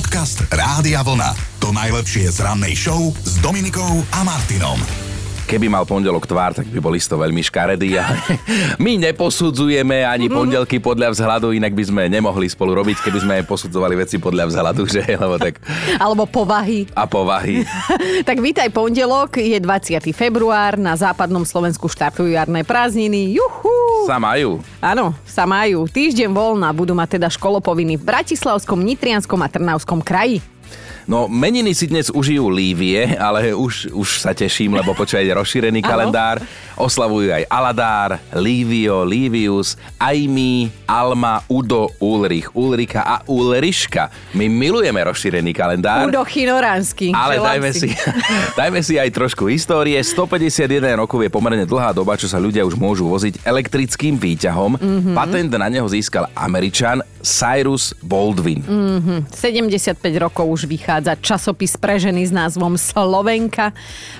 Podcast Rádia Vlna. To najlepšie z rannej show s Dominikou a Martinom. Keby mal pondelok tvár, tak by boli to veľmi škaredí. My neposudzujeme ani pondelky podľa vzhľadu, inak by sme nemohli spolu robiť, keby sme posudzovali veci podľa vzhľadu, že? Lebo tak... Alebo povahy. A povahy. tak vítaj pondelok, je 20. február, na západnom Slovensku štartujú jarné prázdniny. Juhu! Sa majú. Áno, sa majú. Týždeň voľna budú mať teda školopoviny v Bratislavskom, Nitrianskom a Trnavskom kraji. No, meniny si dnes užijú Lívie, ale už, už sa teším, lebo počúvaj rozšírený kalendár. Oslavujú aj Aladár, Lívio, Lívius, Aimi, Alma, Udo, Ulrich, Ulrika a Ulriška. My milujeme rozšírený kalendár. Udo Chinoránsky. Ale dajme si, dajme si aj trošku histórie. 151 rokov je pomerne dlhá doba, čo sa ľudia už môžu voziť elektrickým výťahom. Mm-hmm. Patent na neho získal Američan Cyrus Baldwin. Mm-hmm. 75 rokov už vychádza časopis pre ženy s názvom Slovenka.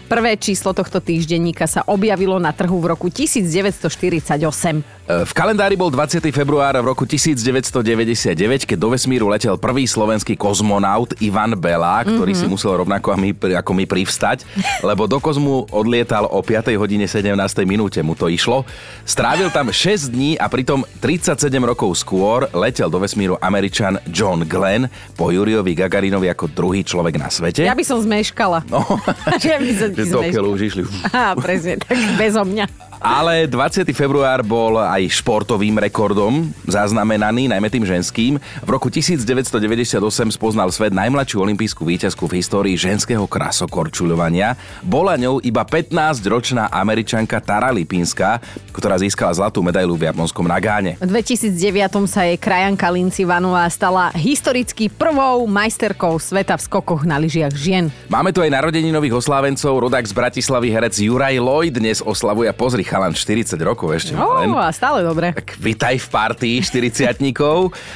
Prvé číslo tohto týždenníka sa objavilo na trhu v roku 1948. E, v kalendári bol 20. február v roku 1999, keď do vesmíru letel prvý slovenský kozmonaut Ivan Bela, ktorý mm-hmm. si musel rovnako ako my privstať, lebo do kozmu odlietal o 5. hodine 17. minúte mu to išlo. Strávil tam 6 dní a pritom 37 rokov skôr letel do vesmíru Američan John Glenn po Juriovi Gagarinovi ako druhý človek na svete. Ja by som zmeškala. No, ja by som že už išli. Á, presne, tak bezo mňa. Ale 20. február bol aj športovým rekordom zaznamenaný, najmä tým ženským. V roku 1998 spoznal svet najmladšiu olimpijskú víťazku v histórii ženského krasokorčuľovania. Bola ňou iba 15-ročná američanka Tara Lipinska, ktorá získala zlatú medailu v japonskom Nagáne. V 2009 sa jej krajanka Linci Vanová stala historicky prvou majsterkou sveta v skokoch na lyžiach žien. Máme tu aj narodeninových oslávencov, rodák z Bratislavy herec Juraj Lloyd dnes oslavuje, pozri, chalan 40 rokov ešte. No, len. a stále dobre. Tak vitaj v partii 40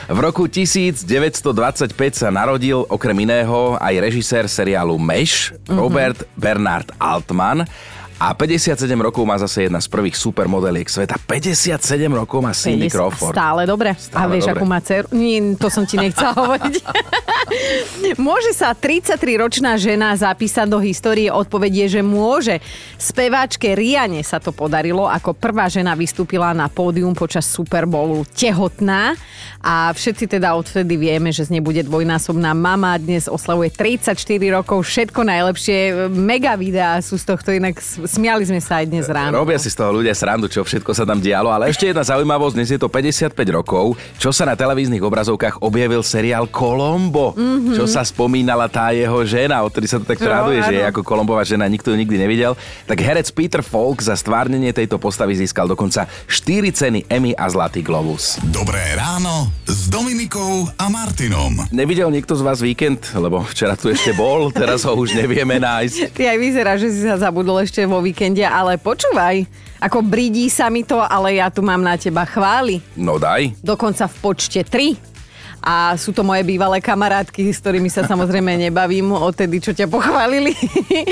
V roku 1925 sa narodil okrem iného aj režisér seriálu Meš, mm-hmm. Robert Bernard Altman a 57 rokov má zase jedna z prvých supermodeliek sveta. 57 rokov má Cindy Crawford. Stále dobre. Stále a vieš, dobre. akú má dceru? Nie, to som ti nechcela hovoriť. môže sa 33-ročná žena zapísať do histórie? Odpovedie, že môže. Speváčke Riane sa to podarilo. Ako prvá žena vystúpila na pódium počas Super Bowlu tehotná. A všetci teda odvtedy vieme, že z nej bude dvojnásobná mama. Dnes oslavuje 34 rokov. Všetko najlepšie. Mega videá sú z tohto inak smiali sme sa aj dnes ráno. Robia si z toho ľudia srandu, čo všetko sa tam dialo, ale ešte jedna zaujímavosť, dnes je to 55 rokov, čo sa na televíznych obrazovkách objavil seriál Kolombo, mm-hmm. čo sa spomínala tá jeho žena, odtedy sa to tak traduje, že je ako Kolombová žena, nikto ju nikdy nevidel. Tak herec Peter Falk za stvárnenie tejto postavy získal dokonca 4 ceny Emmy a Zlatý Globus. Dobré ráno s Dominikou a Martinom. Nevidel niekto z vás víkend? Lebo včera tu ešte bol, teraz ho už nevieme nájsť. Ty aj vyzerá, že si sa zabudol ešte vo víkende, ale počúvaj, ako bridí sa mi to, ale ja tu mám na teba chvály. No daj. Dokonca v počte 3 a sú to moje bývalé kamarátky, s ktorými sa samozrejme nebavím odtedy, čo ťa pochválili.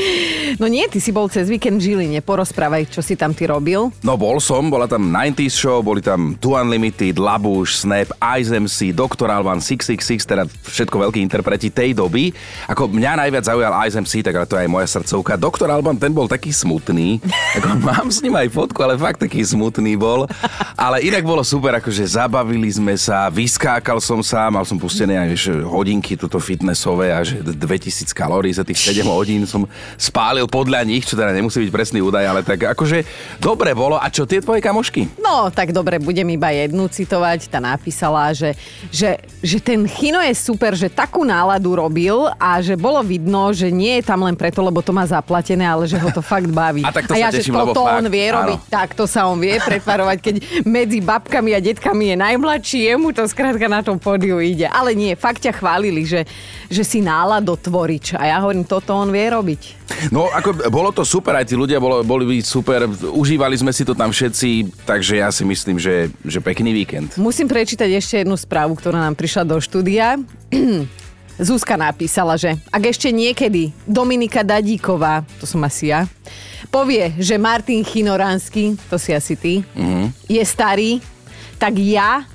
no nie, ty si bol cez víkend v Žiline, porozprávaj, čo si tam ty robil. No bol som, bola tam 90s show, boli tam Two Unlimited, Labush, Snap, Ice MC, Dr. Alban, 666, teda všetko veľkí interpreti tej doby. Ako mňa najviac zaujal Ice MC, tak ale to je aj moja srdcovka. Dr. Alban, ten bol taký smutný. Ako mám s ním aj fotku, ale fakt taký smutný bol. Ale inak bolo super, akože zabavili sme sa, vyskákal som sa, mal som pustené aj vieš, hodinky tuto fitnessové a že 2000 kalórií za tých 7 hodín som spálil podľa nich, čo teda nemusí byť presný údaj, ale tak akože dobre bolo. A čo tie tvoje kamošky? No, tak dobre, budem iba jednu citovať. Tá napísala, že, že, že ten Chino je super, že takú náladu robil a že bolo vidno, že nie je tam len preto, lebo to má zaplatené, ale že ho to fakt baví. A, tak to a ja, teším, že to, to fakt, on vie robiť, áno. tak to sa on vie pretvarovať, keď medzi babkami a detkami je najmladší, jemu to skrátka na tom pódiu ide. Ale nie, fakt ťa chválili, že, že si náladotvorič. A ja hovorím, toto on vie robiť. No, ako bolo to super, aj tí ľudia bolo, boli super, užívali sme si to tam všetci, takže ja si myslím, že, že pekný víkend. Musím prečítať ešte jednu správu, ktorá nám prišla do štúdia. Zuzka napísala, že ak ešte niekedy Dominika Dadíková, to som asi ja, povie, že Martin Chinoránsky, to si asi ty, mm-hmm. je starý, tak ja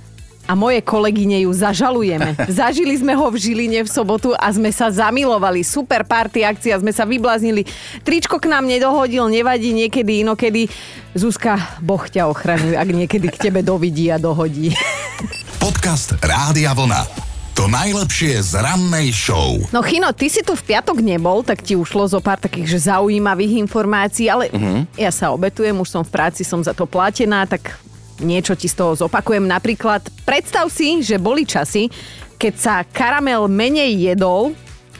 a moje kolegyne ju zažalujeme. Zažili sme ho v Žiline v sobotu a sme sa zamilovali. Super party akcia, sme sa vybláznili. Tričko k nám nedohodil, nevadí niekedy inokedy. Zuzka, Boh ťa ochraňuje, ak niekedy k tebe dovidí a dohodí. Podcast Rádia Vlna. To najlepšie z rannej show. No Chino, ty si tu v piatok nebol, tak ti ušlo zo pár takých že zaujímavých informácií, ale uh-huh. ja sa obetujem, už som v práci, som za to platená, tak niečo ti z toho zopakujem. Napríklad, predstav si, že boli časy, keď sa karamel menej jedol,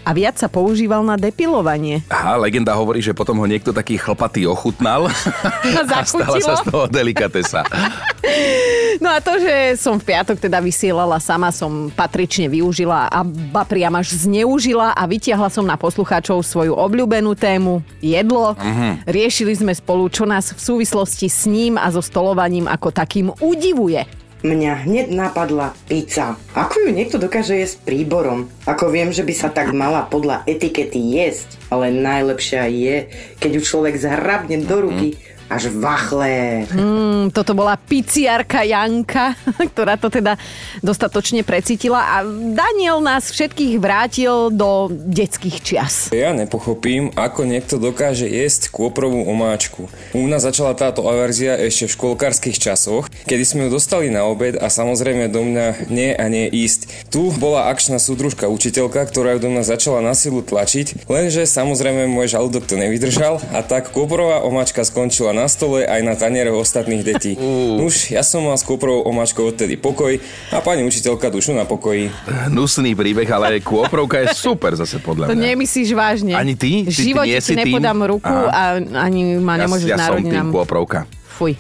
a viac sa používal na depilovanie. Aha, legenda hovorí, že potom ho niekto taký chlpatý ochutnal a stala sa z toho delikatesa. No a to, že som v piatok teda vysielala sama, som patrične využila a ba priam až zneužila a vytiahla som na poslucháčov svoju obľúbenú tému jedlo. Uh-huh. Riešili sme spolu, čo nás v súvislosti s ním a so stolovaním ako takým udivuje mňa hneď napadla pizza. Ako ju niekto dokáže jesť príborom? Ako viem, že by sa tak mala podľa etikety jesť, ale najlepšia je, keď ju človek zhrabne do ruky mm až vachle. Mm, toto bola piciarka Janka, ktorá to teda dostatočne precítila a Daniel nás všetkých vrátil do detských čias. Ja nepochopím, ako niekto dokáže jesť kôprovú omáčku. U nás začala táto averzia ešte v školkárskych časoch, kedy sme ju dostali na obed a samozrejme do mňa nie a nie ísť. Tu bola akčná súdružka učiteľka, ktorá ju do mňa začala na silu tlačiť, lenže samozrejme môj žalúdok to nevydržal a tak kôprová omáčka skončila na stole aj na tanieroch ostatných detí. Uh. Už ja som mal s kôprovou omáčkou odtedy pokoj a pani učiteľka dušu na pokoji. Nusný príbeh, ale kôprovka je super zase podľa mňa. To nemyslíš vážne. Ani ty? V živote ti nepodám tým? ruku Aha. a ani ma nemôžeš ja, ja som tým kôprovka. Fuj.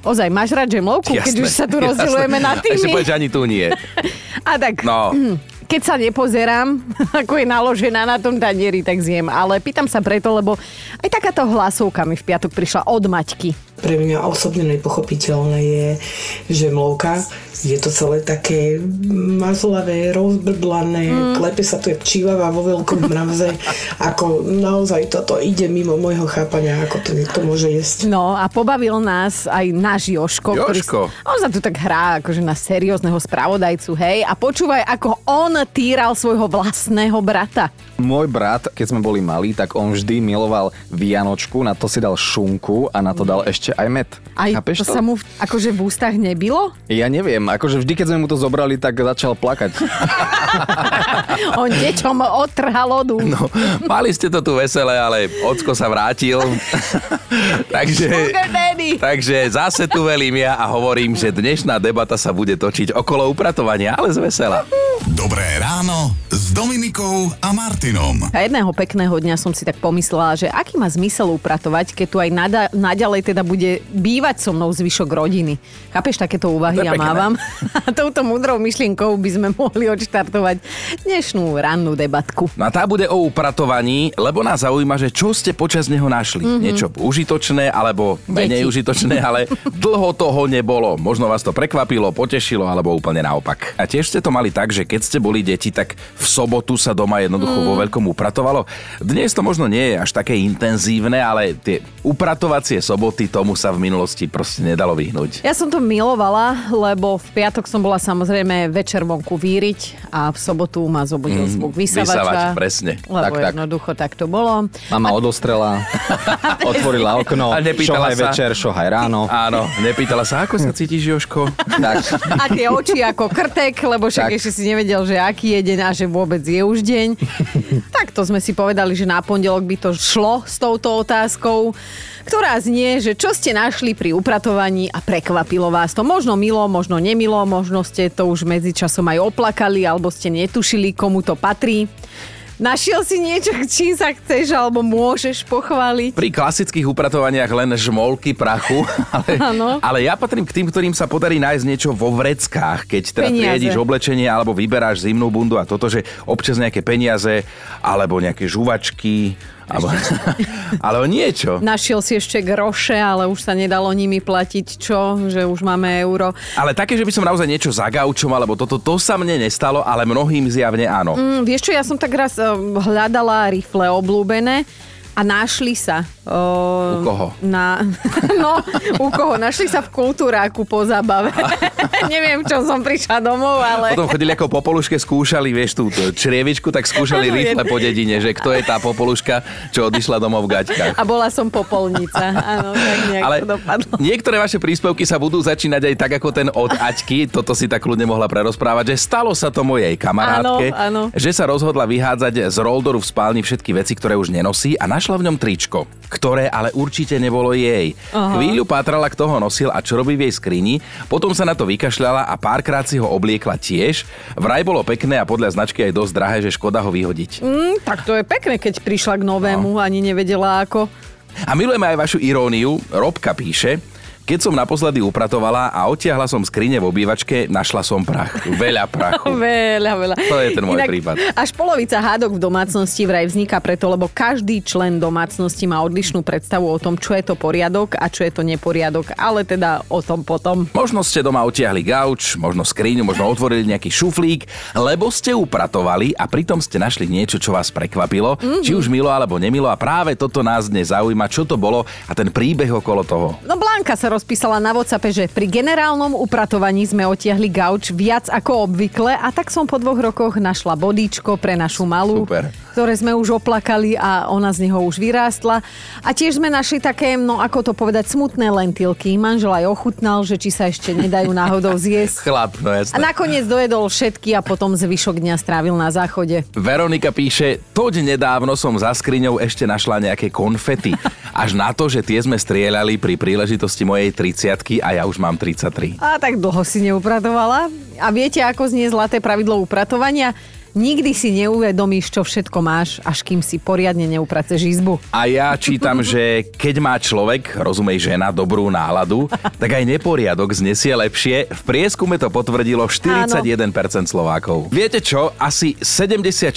Ozaj, máš rád žemlovku, keď už sa tu rozdielujeme na tými? Ešte povedať, ani tu nie. A tak, no. keď sa nepozerám, ako je naložená na tom tanieri, tak zjem. Ale pýtam sa preto, lebo aj takáto hlasovka mi v piatok prišla od Maťky. Pre mňa osobne nepochopiteľné je, že mlovka je to celé také mazlavé, rozbrdlané, mm. klepe sa to je čívava vo veľkom mravze. ako naozaj toto ide mimo môjho chápania, ako to niekto môže jesť. No a pobavil nás aj náš Joško. Joško. Ktorý, on sa tu tak hrá akože na seriózneho spravodajcu, hej. A počúvaj, ako on týral svojho vlastného brata. Môj brat, keď sme boli malí, tak on vždy miloval Vianočku, na to si dal šunku a na to dal ešte aj med. Aj Chápeš to, to sa mu v, akože v ústach nebilo? Ja neviem, akože vždy, keď sme mu to zobrali, tak začal plakať. on deťom otrhal odu. No, mali ste to tu veselé, ale ocko sa vrátil. takže, takže zase tu velím ja a hovorím, že dnešná debata sa bude točiť okolo upratovania, ale z vesela. Dobré ráno s Dominikou a Martinom. A jedného pekného dňa som si tak pomyslela, že aký má zmysel upratovať, keď tu aj nada, naďalej teda bude bývať so mnou zvyšok rodiny. Chápeš, takéto úvahy ja mávam. A touto múdrou myšlienkou by sme mohli odštartovať dnešnú rannú debatku. No a tá bude o upratovaní, lebo nás zaujíma, že čo ste počas neho našli. Mm-hmm. Niečo užitočné, alebo menej Deti. Užitočné, ale dlho toho nebolo. Možno vás to prekvapilo, potešilo, alebo úplne naopak. A tiež ste to mali tak, že keď ste boli deti, tak v sobotu sa doma jednoducho mm. vo veľkom upratovalo. Dnes to možno nie je až také intenzívne, ale tie upratovacie soboty tomu sa v minulosti proste nedalo vyhnúť. Ja som to milovala, lebo v piatok som bola samozrejme večer vonku víriť a v sobotu ma zobudil mm, zvuk vysavača. Vysavač, presne. Lebo tak, tak. jednoducho tak to bolo. Mama a... odostrela, otvorila okno, a šohaj sa... večer, šohaj ráno. Áno, nepýtala sa, ako sa cítiš, Joško? tak. A tie oči ako krtek, lebo však ešte si nevedel, že aký je deň a že vôbec je už deň. tak to sme si povedali, že na pondelok by to šlo s touto otázkou, ktorá znie, že čo ste našli pri upratovaní a prekvapilo vás to. Možno milo, možno nemilo, možno ste to už medzičasom aj oplakali alebo ste netušili, komu to patrí. Našiel si niečo, čím sa chceš alebo môžeš pochváliť? Pri klasických upratovaniach len žmolky prachu, ale, ale ja patrím k tým, ktorým sa podarí nájsť niečo vo vreckách, keď teda triediš oblečenie alebo vyberáš zimnú bundu a toto, že občas nejaké peniaze alebo nejaké žuvačky alebo, ale o niečo. Našiel si ešte groše, ale už sa nedalo nimi platiť, čo? Že už máme euro. Ale také, že by som naozaj niečo za gaučom, alebo toto, to sa mne nestalo, ale mnohým zjavne áno. Mm, vieš čo, ja som tak raz eh, hľadala rifle oblúbené a našli sa. U koho? Na, no, u koho? Našli sa v kultúráku po zábave. Neviem, čo som prišla domov, ale... Potom chodili ako popoluške, skúšali, vieš, tú črievičku, tak skúšali rýchle po dedine, že kto je tá popoluška, čo odišla domov v gaťkách. A bola som popolnica. Áno, tak nejak Ale to dopadlo. niektoré vaše príspevky sa budú začínať aj tak, ako ten od Aťky. Toto si tak ľudne mohla prerozprávať, že stalo sa to mojej kamarátke, Áno, áno. že sa rozhodla vyhádzať z roldoru v spálni všetky veci, ktoré už nenosí a našla v ňom tričko, ktoré ale určite nebolo jej. Aha. Chvíľu pátrala, kto ho nosil a čo robí v jej skrini, potom sa na to vykašľala a párkrát si ho obliekla tiež. Vraj bolo pekné a podľa značky aj dosť drahé, že škoda ho vyhodiť. Mm, tak to je pekné, keď prišla k novému, ani nevedela ako. A milujeme aj vašu iróniu. Robka píše, keď som naposledy upratovala a odtiahla som skrine v obývačke, našla som prach. Veľa prachu. Veľa, veľa. To je ten môj prípad. Až polovica hádok v domácnosti vraj vzniká preto, lebo každý člen domácnosti má odlišnú predstavu o tom, čo je to poriadok a čo je to neporiadok, ale teda o tom potom. Možno ste doma utiahli gauč, možno skriňu, možno otvorili nejaký šuflík, lebo ste upratovali a pritom ste našli niečo, čo vás prekvapilo, mm-hmm. či už milo alebo nemilo a práve toto nás dnes zaujíma, čo to bolo a ten príbeh okolo toho. No Blanka sa rozpísala na WhatsAppe, že pri generálnom upratovaní sme otiahli gauč viac ako obvykle a tak som po dvoch rokoch našla bodíčko pre našu malú, Super. ktoré sme už oplakali a ona z neho už vyrástla. A tiež sme našli také, no ako to povedať, smutné lentilky. Manžel aj ochutnal, že či sa ešte nedajú náhodou zjesť. Chlap, no A jasné. nakoniec dojedol všetky a potom zvyšok dňa strávil na záchode. Veronika píše, toď nedávno som za skriňou ešte našla nejaké konfety. Až na to, že tie sme strieľali pri príležitosti mojej 30 a ja už mám 33. A tak dlho si neupratovala. A viete, ako znie zlaté pravidlo upratovania? Nikdy si neuvedomíš, čo všetko máš, až kým si poriadne neupraceš izbu. A ja čítam, že keď má človek, rozumej žena, dobrú náladu, tak aj neporiadok znesie lepšie. V prieskume to potvrdilo 41% Slovákov. Viete čo? Asi 76%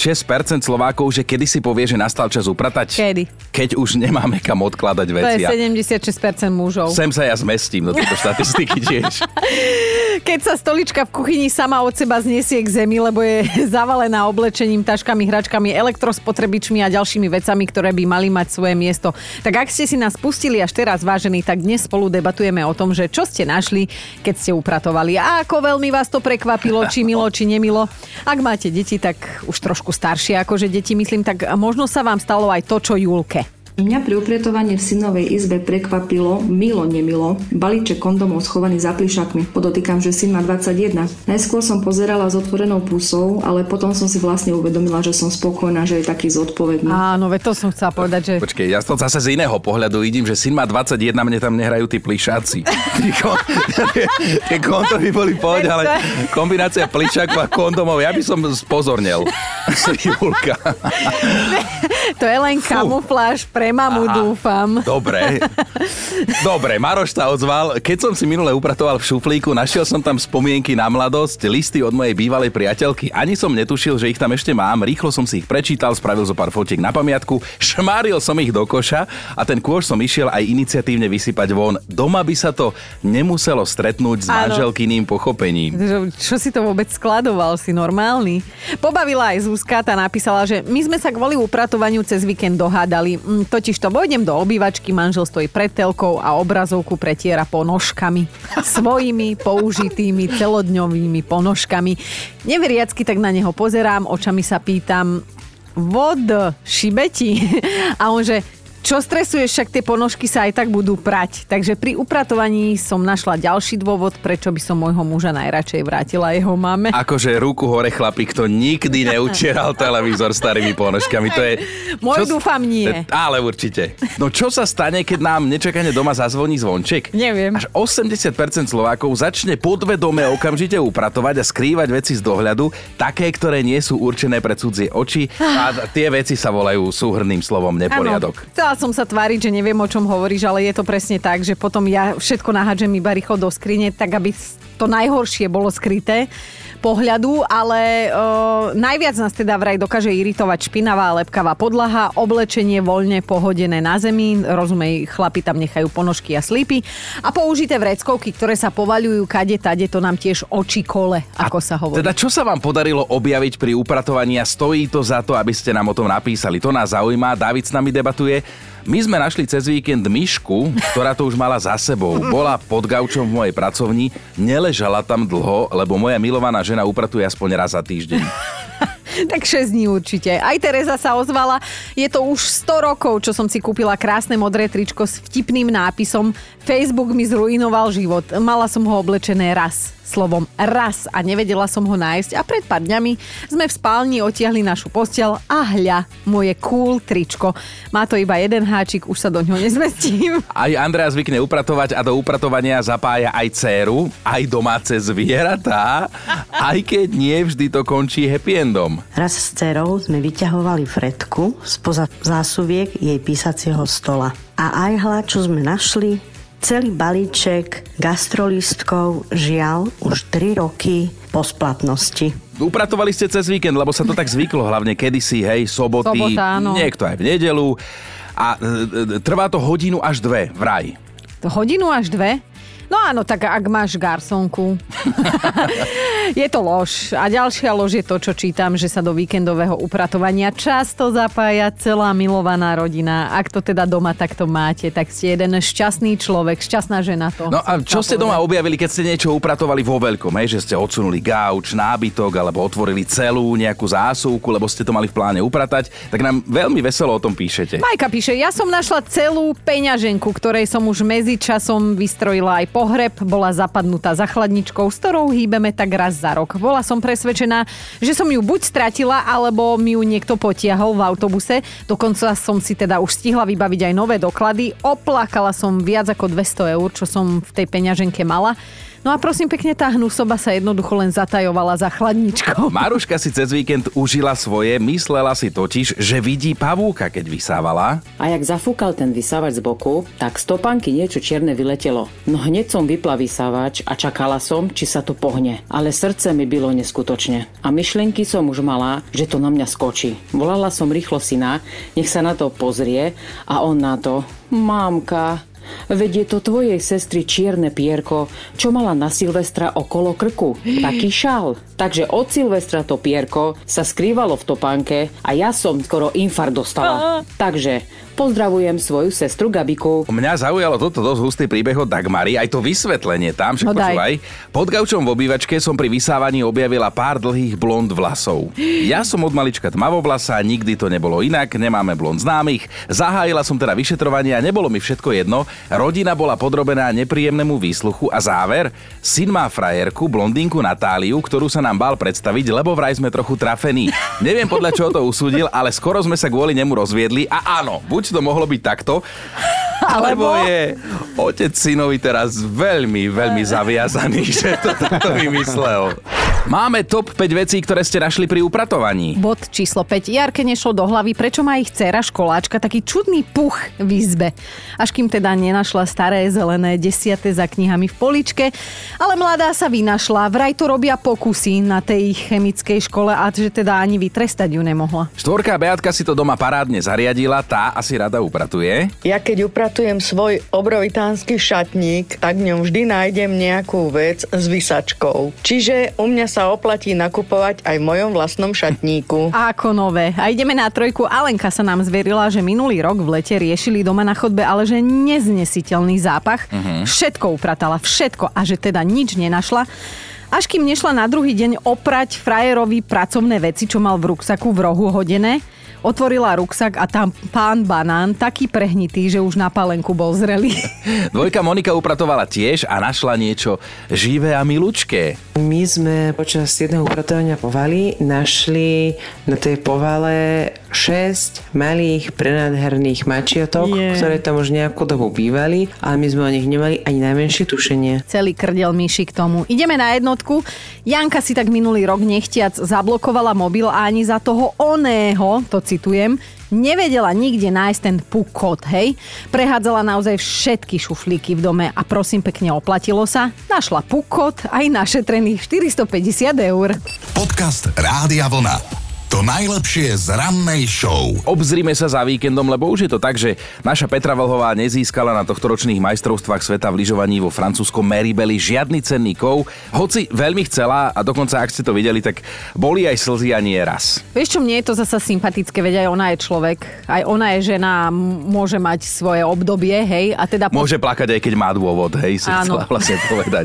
Slovákov, že kedy si povie, že nastal čas upratať? Kedy? Keď už nemáme kam odkladať To veci. je A 76% mužov. sem sa ja zmestím do tejto štatistiky tiež. Keď sa stolička v kuchyni sama od seba znesie k zemi, lebo je zavalená oblečením, taškami, hračkami, elektrospotrebičmi a ďalšími vecami, ktoré by mali mať svoje miesto. Tak ak ste si nás pustili až teraz, vážení, tak dnes spolu debatujeme o tom, že čo ste našli, keď ste upratovali a ako veľmi vás to prekvapilo, či milo, či nemilo. Ak máte deti, tak už trošku staršie akože deti, myslím, tak možno sa vám stalo aj to, čo Julke. Mňa pri upratovaní v synovej izbe prekvapilo, milo nemilo, balíček kondomov schovaný za plišakmi. Podotýkam, že syn má 21. Najskôr som pozerala s otvorenou pusou, ale potom som si vlastne uvedomila, že som spokojná, že je taký zodpovedný. Áno, veď to som chcela povedať, že Počkej, ja to zase z iného pohľadu vidím, že syn má 21, mne tam nehrajú tí plišáci. Tie kondomy boli pohode, ale kombinácia plišákov a kondomov, ja by som spozornel. Julka. to je len kamufláž pre mamu, Aha. dúfam. Dobre. Dobre, Maroš sa ozval. Keď som si minule upratoval v šuflíku, našiel som tam spomienky na mladosť, listy od mojej bývalej priateľky. Ani som netušil, že ich tam ešte mám. Rýchlo som si ich prečítal, spravil zo pár fotiek na pamiatku, šmáril som ich do koša a ten kôš som išiel aj iniciatívne vysypať von. Doma by sa to nemuselo stretnúť s Áno. manželkyným pochopením. Čo si to vôbec skladoval? Si normálny? Pobavila aj Zuzka, tá napísala, že my sme sa kvôli upratovaniu cez víkend dohádali. Totiž to vojdem do obývačky, manžel stojí pred telkou a obrazovku pretiera ponožkami. Svojimi použitými celodňovými ponožkami. Neveriacky tak na neho pozerám, očami sa pýtam, vod, šibeti. A on že, čo stresuješ, však tie ponožky sa aj tak budú prať. Takže pri upratovaní som našla ďalší dôvod, prečo by som môjho muža najradšej vrátila jeho mame. Akože ruku hore chlapík, to nikdy neutieral televízor starými ponožkami. To je... Môj čo- dúfam nie. Ale určite. No čo sa stane, keď nám nečakane doma zazvoní zvonček? Neviem. Až 80% Slovákov začne podvedome okamžite upratovať a skrývať veci z dohľadu, také, ktoré nie sú určené pre cudzie oči a tie veci sa volajú súhrným slovom neporiadok. Áno, chcela som sa tváriť, že neviem, o čom hovoríš, ale je to presne tak, že potom ja všetko nahádžem iba rýchlo do skrine, tak aby to najhoršie bolo skryté pohľadu, ale uh, najviac nás teda vraj dokáže iritovať špinavá a lepkavá podlaha, oblečenie voľne pohodené na zemi, rozumej, chlapi tam nechajú ponožky a slípy a použité vreckovky, ktoré sa povaľujú kade, tade, to nám tiež oči kole, ako sa hovorí. Teda čo sa vám podarilo objaviť pri upratovaní a stojí to za to, aby ste nám o tom napísali? To nás zaujíma, David s nami debatuje. My sme našli cez víkend myšku, ktorá to už mala za sebou. Bola pod gaučom v mojej pracovni, neležala tam dlho, lebo moja milovaná žena upratuje aspoň raz za týždeň. tak 6 dní určite. Aj Teresa sa ozvala. Je to už 100 rokov, čo som si kúpila krásne modré tričko s vtipným nápisom Facebook mi zrujnoval život. Mala som ho oblečené raz slovom raz a nevedela som ho nájsť a pred pár dňami sme v spálni otiahli našu postel a hľa, moje cool tričko. Má to iba jeden háčik, už sa do ňoho nezmestím. Aj Andrea zvykne upratovať a do upratovania zapája aj dceru, aj domáce zvieratá, aj keď nie vždy to končí happy endom. Raz s dcerou sme vyťahovali fretku spoza zásuviek jej písacieho stola. A aj čo sme našli, celý balíček gastrolistkov, žiaľ, už 3 roky po splatnosti. Upratovali ste cez víkend, lebo sa to tak zvyklo, hlavne kedysi, hej, soboty, Sobota, áno. niekto aj v nedelu. A e, e, trvá to hodinu až dve, vraj. Hodinu až dve? No áno, tak ak máš garsonku. je to lož. A ďalšia lož je to, čo čítam, že sa do víkendového upratovania často zapája celá milovaná rodina. Ak to teda doma takto máte, tak ste jeden šťastný človek, šťastná žena to. No a čo ste doma objavili, keď ste niečo upratovali vo veľkom, hej? že ste odsunuli gauč, nábytok alebo otvorili celú nejakú zásuvku, lebo ste to mali v pláne upratať, tak nám veľmi veselo o tom píšete. Majka píše, ja som našla celú peňaženku, ktorej som už medzi časom vystrojila aj pohreb, bola zapadnutá za chladničkou, s ktorou hýbeme tak raz za rok. Bola som presvedčená, že som ju buď stratila, alebo mi ju niekto potiahol v autobuse. Dokonca som si teda už stihla vybaviť aj nové doklady. Oplakala som viac ako 200 eur, čo som v tej peňaženke mala. No a prosím pekne, tá hnusoba sa jednoducho len zatajovala za chladničkou. Maruška si cez víkend užila svoje, myslela si totiž, že vidí pavúka, keď vysávala. A jak zafúkal ten vysávač z boku, tak z topánky niečo čierne vyletelo. No hneď som vypla vysávač a čakala som, či sa to pohne. Ale srdce mi bylo neskutočne. A myšlienky som už mala, že to na mňa skočí. Volala som rýchlo syna, nech sa na to pozrie a on na to, Mámka, Veď je to tvojej sestry čierne pierko, čo mala na Silvestra okolo krku. Taký šál. Takže od Silvestra to pierko sa skrývalo v topánke a ja som skoro infarkt dostala. Takže pozdravujem svoju sestru Gabiku. Mňa zaujalo toto dosť hustý príbeh od Dagmary, aj to vysvetlenie tam, však No počúvaj. Pod gaučom v obývačke som pri vysávaní objavila pár dlhých blond vlasov. Ja som od malička tmavovlasa, nikdy to nebolo inak, nemáme blond známych. Zahájila som teda vyšetrovanie a nebolo mi všetko jedno. Rodina bola podrobená nepríjemnému výsluchu a záver? Syn má frajerku, blondinku Natáliu, ktorú sa nám bál predstaviť, lebo vraj sme trochu trafení. Neviem podľa čoho to usúdil, ale skoro sme sa kvôli nemu rozviedli a áno, buď to mohlo byť takto, alebo je otec synovi teraz veľmi, veľmi zaviazaný, že to takto vymyslel. Máme top 5 vecí, ktoré ste našli pri upratovaní. Bod číslo 5. Jarke nešlo do hlavy, prečo má ich dcera školáčka taký čudný puch v izbe. Až kým teda nenašla staré zelené desiate za knihami v poličke, ale mladá sa vynašla. Vraj to robia pokusy na tej chemickej škole a že teda ani vytrestať ju nemohla. Štvorka Beatka si to doma parádne zariadila, tá asi rada upratuje. Ja keď upratujem svoj obrovitánsky šatník, tak v ňom vždy nájdem nejakú vec s vysačkou. Čiže u mňa sa oplatí nakupovať aj v mojom vlastnom šatníku. Ako nové. A ideme na trojku. Alenka sa nám zverila, že minulý rok v lete riešili doma na chodbe, ale že neznesiteľný zápach. Mhm. Všetko upratala, všetko. A že teda nič nenašla. Až kým nešla na druhý deň oprať frajerovi pracovné veci, čo mal v ruksaku v rohu hodené, otvorila ruksak a tam pán banán, taký prehnitý, že už na palenku bol zrelý. Dvojka Monika upratovala tiež a našla niečo živé a milučké. My sme počas jedného upratovania povali našli na tej povale 6 malých prenádherných mačiotok, Je. ktoré tam už nejakú dobu bývali, ale my sme o nich nemali ani najmenšie tušenie. Celý krdel myši k tomu. Ideme na jednotku. Janka si tak minulý rok nechtiac zablokovala mobil a ani za toho oného, to citujem, nevedela nikde nájsť ten puk kód, hej? Prehádzala naozaj všetky šuflíky v dome a prosím pekne oplatilo sa. Našla puk kód aj našetrených 450 eur. Podcast Rádia Vlna. To najlepšie z rannej show. Obzrime sa za víkendom, lebo už je to tak, že naša Petra Vlhová nezískala na tohtoročných majstrovstvách sveta v lyžovaní vo francúzskom Meribeli žiadny cenný kov, hoci veľmi chcela a dokonca, ak ste to videli, tak boli aj slzy a nie raz. Vieš čo, mne je to zasa sympatické, veď aj ona je človek, aj ona je žena, môže mať svoje obdobie, hej, a teda... Môže plakať aj keď má dôvod, hej, si Áno. chcela vlastne povedať.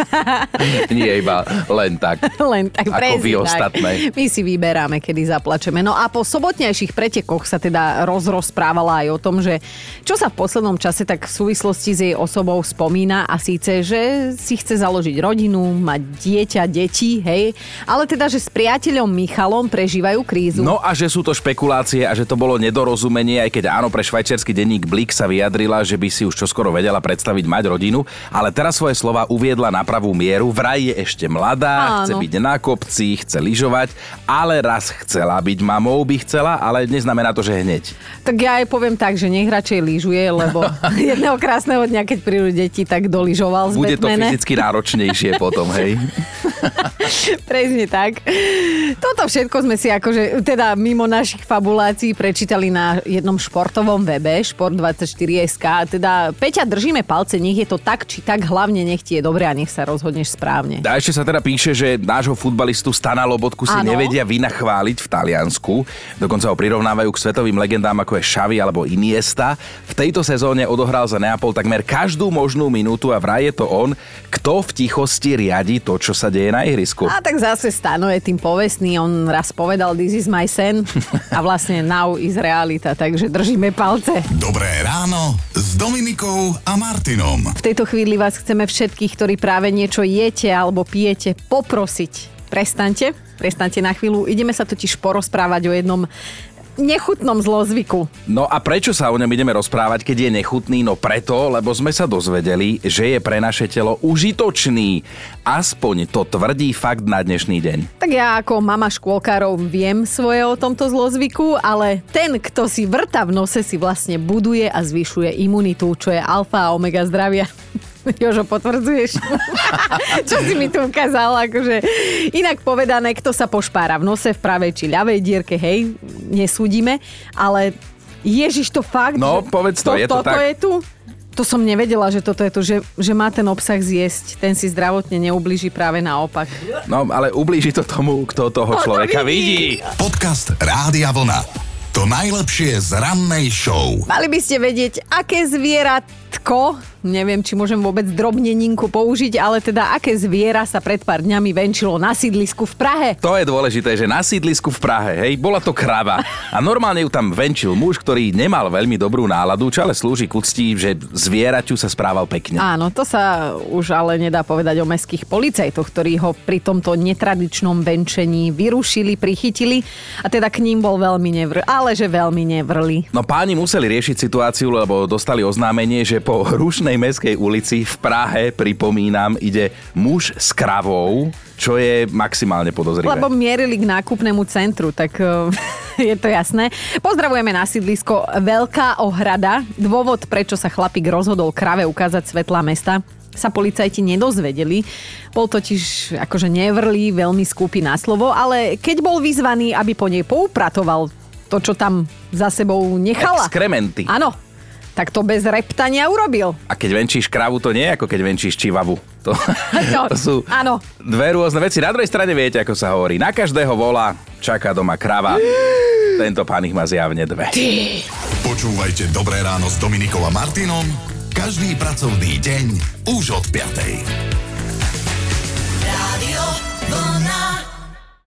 nie iba len tak. Len tak Ako vy tak. ostatné. My si vyberáme, kedy zaplačeme. No a po sobotnejších pretekoch sa teda rozrozprávala aj o tom, že čo sa v poslednom čase tak v súvislosti s jej osobou spomína a síce, že si chce založiť rodinu, mať dieťa, deti, hej, ale teda, že s priateľom Michalom prežívajú krízu. No a že sú to špekulácie a že to bolo nedorozumenie, aj keď áno, pre švajčiarsky denník Blik sa vyjadrila, že by si už čoskoro vedela predstaviť mať rodinu, ale teraz svoje slova uviedla na pravú mieru. Vraj je ešte mladá, Áno. chce byť na kopci, chce lyžovať, ale raz chcela byť mamou, by chcela, ale neznamená to, že hneď. Tak ja aj poviem tak, že nech radšej lyžuje, lebo jedného krásneho dňa, keď prídu deti, tak doližoval z Bude to fyzicky náročnejšie potom, hej? Presne tak. Toto všetko sme si akože, teda mimo našich fabulácií prečítali na jednom športovom webe, Šport24.sk. Teda, Peťa, držíme palce, nech je to tak, či tak, hlavne nech ti je dobre a nech sa rozhodneš správne. A ešte sa teda píše, že nášho futbalistu Stana Lobotku si Áno. nevedia vynachváliť v Taliansku. Dokonca ho prirovnávajú k svetovým legendám ako je Xavi alebo Iniesta. V tejto sezóne odohral za Neapol takmer každú možnú minútu a vraj je to on, kto v tichosti riadi to, čo sa deje na ihrisku. A tak zase Stano je tým povestný, on raz povedal This is my sen a vlastne now is realita, takže držíme palce. Dobré ráno s Dominikou a Martinom. V tejto chvíli vás chceme všetkých, ktorí práve niečo jete alebo pijete, poprosiť. Prestaňte, prestaňte na chvíľu. Ideme sa totiž porozprávať o jednom nechutnom zlozvyku. No a prečo sa o ňom ideme rozprávať, keď je nechutný? No preto, lebo sme sa dozvedeli, že je pre naše telo užitočný. Aspoň to tvrdí fakt na dnešný deň. Tak ja ako mama škôlkárov viem svoje o tomto zlozvyku, ale ten, kto si vrta v nose, si vlastne buduje a zvyšuje imunitu, čo je alfa a omega zdravia. Jožo, potvrdzuješ? Čo si mi tu ukázal? Akože, inak povedané, kto sa pošpára v nose, v pravej či ľavej dierke, hej, nesúdime, ale Ježiš, to fakt, No, povedz to, je to toto tak? je tu? To som nevedela, že toto je tu, že, že má ten obsah zjesť. Ten si zdravotne neublíži práve naopak. No, ale ublíži to tomu, kto toho to človeka vidí. vidí. Podcast Rádia Vlna. To najlepšie z rannej show. Mali by ste vedieť, aké zvieratko, neviem, či môžem vôbec drobneninku použiť, ale teda aké zviera sa pred pár dňami venčilo na sídlisku v Prahe. To je dôležité, že na sídlisku v Prahe, hej, bola to krava. A normálne ju tam venčil muž, ktorý nemal veľmi dobrú náladu, čo ale slúži k úcti, že zvieraťu sa správal pekne. Áno, to sa už ale nedá povedať o mestských policajtoch, ktorí ho pri tomto netradičnom venčení vyrušili, prichytili a teda k ním bol veľmi nevr, ale že veľmi nevrli. No páni museli riešiť situáciu, lebo dostali oznámenie, že po rušnej meskej ulici v Prahe, pripomínam, ide muž s kravou, čo je maximálne podozrivé. Lebo mierili k nákupnému centru, tak eh, je to jasné. Pozdravujeme na sídlisko Veľká ohrada. Dôvod, prečo sa chlapík rozhodol krave ukázať svetla mesta, sa policajti nedozvedeli. Bol totiž akože nevrlý, veľmi skúpy na slovo, ale keď bol vyzvaný, aby po nej poupratoval to, čo tam za sebou nechala. Exkrementy. Áno, tak to bez reptania urobil. A keď venčíš kravu, to nie je ako keď venčíš čivavu. To, No, to sú áno. dve rôzne veci. Na druhej strane viete, ako sa hovorí. Na každého vola čaká doma krava. Tento pán ich má zjavne dve. Počúvajte Dobré ráno s Dominikou a Martinom každý pracovný deň už od 5.